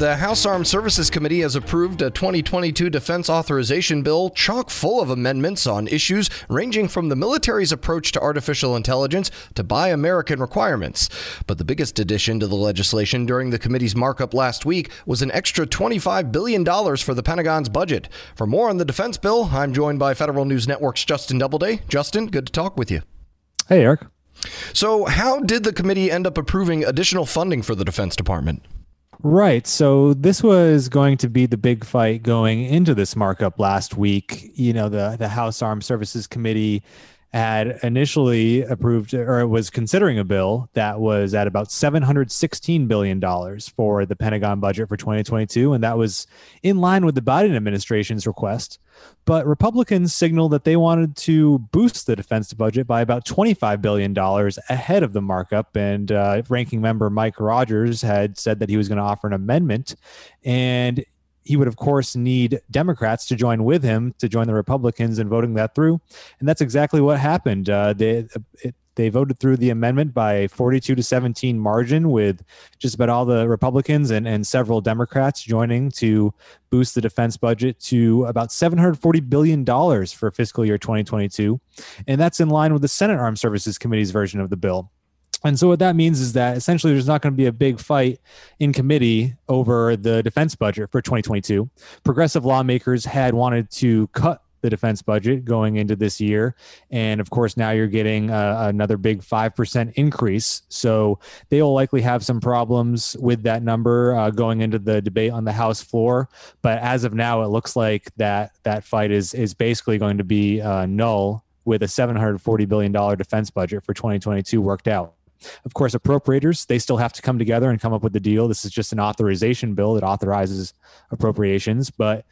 The House Armed Services Committee has approved a 2022 defense authorization bill chock full of amendments on issues ranging from the military's approach to artificial intelligence to Buy American requirements. But the biggest addition to the legislation during the committee's markup last week was an extra $25 billion for the Pentagon's budget. For more on the defense bill, I'm joined by Federal News Network's Justin Doubleday. Justin, good to talk with you. Hey, Eric. So, how did the committee end up approving additional funding for the Defense Department? Right. So this was going to be the big fight going into this markup last week. You know, the the House Armed Services Committee had initially approved or was considering a bill that was at about $716 billion for the Pentagon budget for 2022. And that was in line with the Biden administration's request. But Republicans signaled that they wanted to boost the defense budget by about $25 billion ahead of the markup. And uh, ranking member Mike Rogers had said that he was going to offer an amendment. And he would, of course, need Democrats to join with him to join the Republicans in voting that through. And that's exactly what happened. Uh, they, it, they voted through the amendment by 42 to 17 margin, with just about all the Republicans and, and several Democrats joining to boost the defense budget to about $740 billion for fiscal year 2022. And that's in line with the Senate Armed Services Committee's version of the bill. And so what that means is that essentially there's not going to be a big fight in committee over the defense budget for 2022. Progressive lawmakers had wanted to cut the defense budget going into this year. And of course, now you're getting uh, another big 5% increase. So they will likely have some problems with that number uh, going into the debate on the House floor. But as of now, it looks like that that fight is, is basically going to be uh, null with a $740 billion defense budget for 2022 worked out. Of course, appropriators, they still have to come together and come up with the deal. This is just an authorization bill that authorizes appropriations. But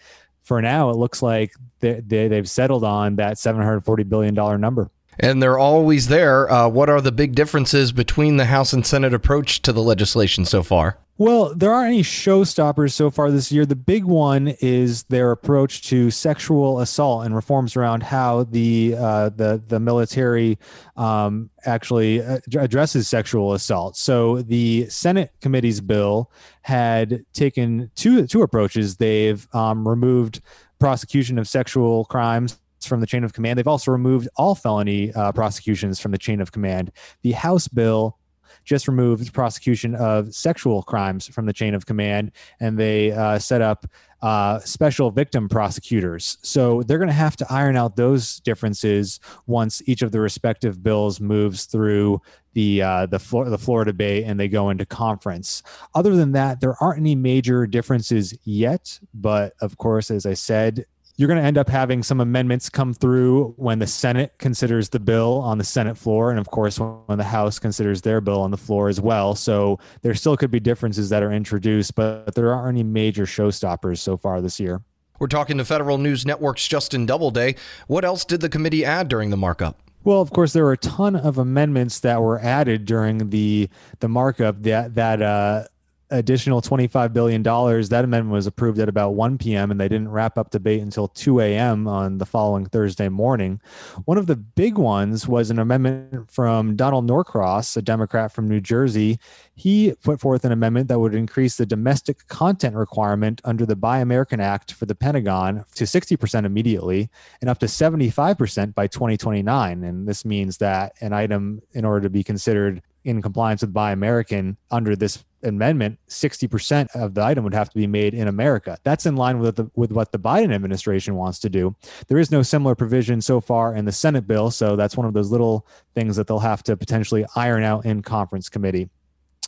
for now, it looks like they, they, have settled on that $740 billion number. And they're always there. Uh, what are the big differences between the House and Senate approach to the legislation so far? Well, there aren't any showstoppers so far this year. The big one is their approach to sexual assault and reforms around how the uh, the the military um, actually uh, addresses sexual assault. So the Senate committee's bill had taken two two approaches. They've um, removed prosecution of sexual crimes from the chain of command. They've also removed all felony uh, prosecutions from the chain of command. The House bill just removed prosecution of sexual crimes from the chain of command, and they uh, set up uh, special victim prosecutors. So they're going to have to iron out those differences once each of the respective bills moves through the uh, the, the floor debate and they go into conference. Other than that, there aren't any major differences yet. But of course, as I said, you're going to end up having some amendments come through when the Senate considers the bill on the Senate floor, and of course, when the House considers their bill on the floor as well. So there still could be differences that are introduced, but there aren't any major showstoppers so far this year. We're talking to Federal News Network's Justin Doubleday. What else did the committee add during the markup? Well, of course, there were a ton of amendments that were added during the the markup that that uh, additional $25 billion. That amendment was approved at about 1 p.m., and they didn't wrap up debate until 2 a.m. on the following Thursday morning. One of the big ones was an amendment from Donald Norcross, a Democrat from New Jersey. He put forth an amendment that would increase the domestic content requirement under the Buy American Act for the Pentagon to 60% immediately and up to 75% by 2029. And this means that an item, in order to be considered in compliance with Buy American under this amendment, 60% of the item would have to be made in America. That's in line with the, with what the Biden administration wants to do. There is no similar provision so far in the Senate bill, so that's one of those little things that they'll have to potentially iron out in conference committee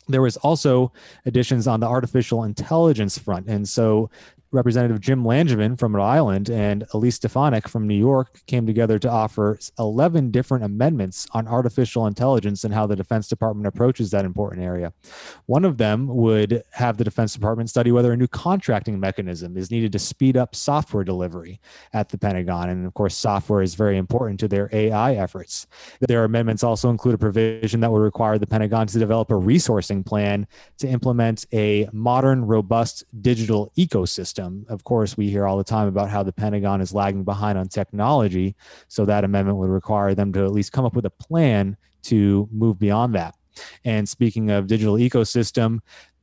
there was also additions on the artificial intelligence front and so Representative Jim Langevin from Rhode Island and Elise Stefanik from New York came together to offer 11 different amendments on artificial intelligence and how the Defense Department approaches that important area. One of them would have the Defense Department study whether a new contracting mechanism is needed to speed up software delivery at the Pentagon. And of course, software is very important to their AI efforts. Their amendments also include a provision that would require the Pentagon to develop a resourcing plan to implement a modern, robust digital ecosystem system. Of course, we hear all the time about how the Pentagon is lagging behind on technology. So that amendment would require them to at least come up with a plan to move beyond that. And speaking of digital ecosystem,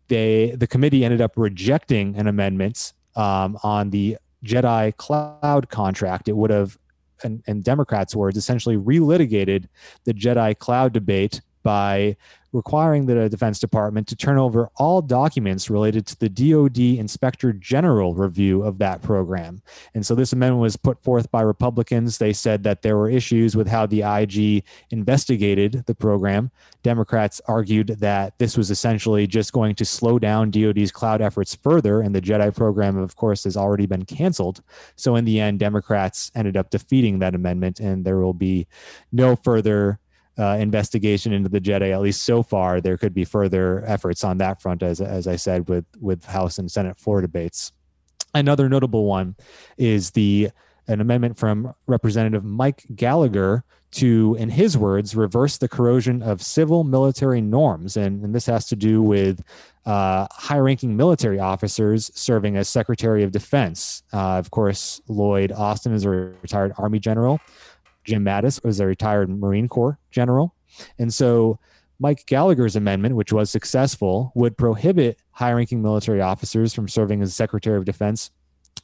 they the committee ended up rejecting an amendment um, on the Jedi Cloud contract. It would have, in, in Democrats' words, essentially relitigated the Jedi Cloud debate by requiring the Defense Department to turn over all documents related to the DoD Inspector General review of that program. And so this amendment was put forth by Republicans. They said that there were issues with how the IG investigated the program. Democrats argued that this was essentially just going to slow down DoD's cloud efforts further, and the JEDI program, of course, has already been canceled. So in the end, Democrats ended up defeating that amendment, and there will be no further uh, investigation into the Jedi. At least so far, there could be further efforts on that front, as as I said, with with House and Senate floor debates. Another notable one is the an amendment from Representative Mike Gallagher to, in his words, reverse the corrosion of civil military norms. And, and this has to do with uh, high ranking military officers serving as Secretary of Defense. Uh, of course, Lloyd Austin is a retired Army general. Jim Mattis was a retired Marine Corps general. And so Mike Gallagher's amendment, which was successful, would prohibit high ranking military officers from serving as Secretary of Defense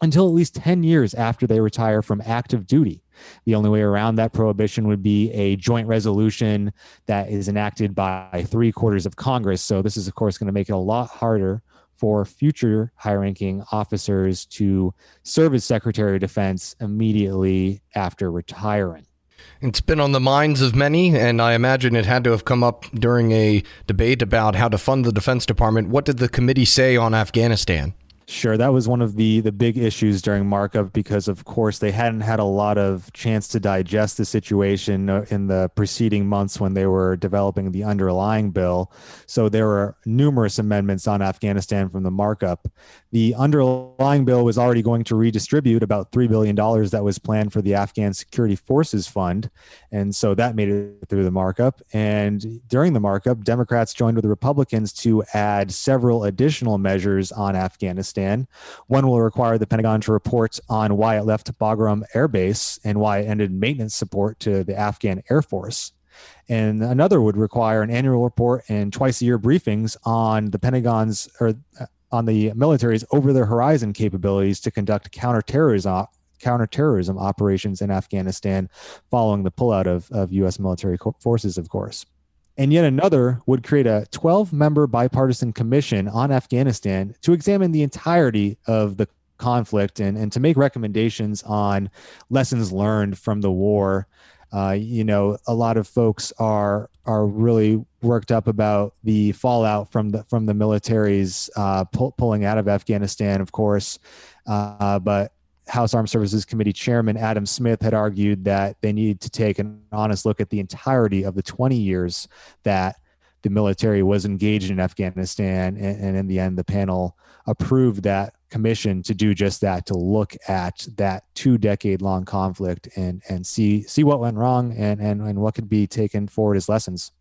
until at least 10 years after they retire from active duty. The only way around that prohibition would be a joint resolution that is enacted by three quarters of Congress. So, this is, of course, going to make it a lot harder for future high ranking officers to serve as Secretary of Defense immediately after retiring. It's been on the minds of many, and I imagine it had to have come up during a debate about how to fund the Defense Department. What did the committee say on Afghanistan? Sure, that was one of the the big issues during markup because, of course, they hadn't had a lot of chance to digest the situation uh, in the preceding months when they were developing the underlying bill. So there were numerous amendments on Afghanistan from the markup. The underlying bill was already going to redistribute about three billion dollars that was planned for the Afghan Security Forces Fund, and so that made it through the markup. And during the markup, Democrats joined with the Republicans to add several additional measures on Afghanistan Afghanistan. One will require the Pentagon to report on why it left Bagram Air Base and why it ended maintenance support to the Afghan Air Force. And another would require an annual report and twice a year briefings on the Pentagon's or uh, on the military's over the horizon capabilities to conduct counterterrorism counterterrorism operations in Afghanistan following the pullout of, of U.S. military forces, of course. And yet another would create a 12 member bipartisan commission on Afghanistan to examine the entirety of the conflict and, and to make recommendations on lessons learned from the war. Uh, you know, a lot of folks are are really worked up about the fallout from the from the military's uh, pull, pulling out of Afghanistan, of course. Uh, but House Armed Services Committee Chairman Adam Smith had argued that they need to take an honest look at the entirety of the 20 years that the military was engaged in Afghanistan. And, and, in the end, the panel approved that commission to do just that, to look at that two decade long conflict and, and see, see what went wrong and, and, and what could be taken forward as lessons.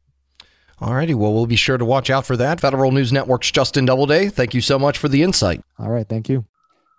All righty. Well, we'll be sure to watch out for that. Federal News Network's Justin Doubleday, thank you so much for the insight. All right. Thank you.